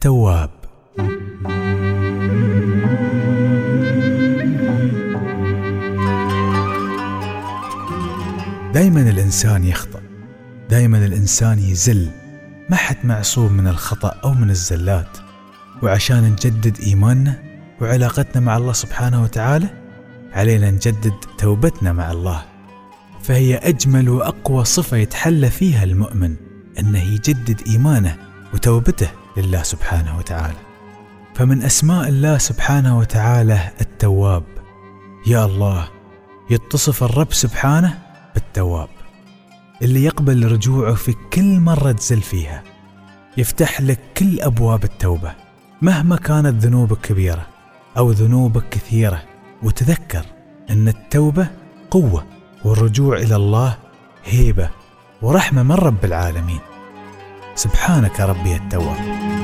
التواب. دايما الإنسان يخطأ. دايما الإنسان يزل. ما حد معصوم من الخطأ أو من الزلات. وعشان نجدد إيماننا وعلاقتنا مع الله سبحانه وتعالى علينا نجدد توبتنا مع الله. فهي أجمل وأقوى صفة يتحلى فيها المؤمن أنه يجدد إيمانه وتوبته. لله سبحانه وتعالى. فمن أسماء الله سبحانه وتعالى التواب. يا الله يتصف الرب سبحانه بالتواب اللي يقبل رجوعه في كل مرة تزل فيها. يفتح لك كل أبواب التوبة مهما كانت ذنوبك كبيرة أو ذنوبك كثيرة. وتذكر أن التوبة قوة والرجوع إلى الله هيبة ورحمة من رب العالمين. سبحانك ربي التواب.